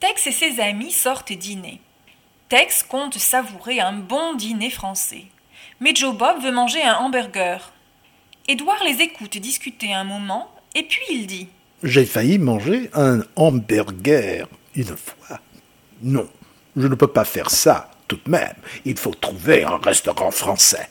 Tex et ses amis sortent dîner. Tex compte savourer un bon dîner français. Mais Joe Bob veut manger un hamburger. Édouard les écoute discuter un moment, et puis il dit J'ai failli manger un hamburger une fois. Non, je ne peux pas faire ça tout de même. Il faut trouver un restaurant français.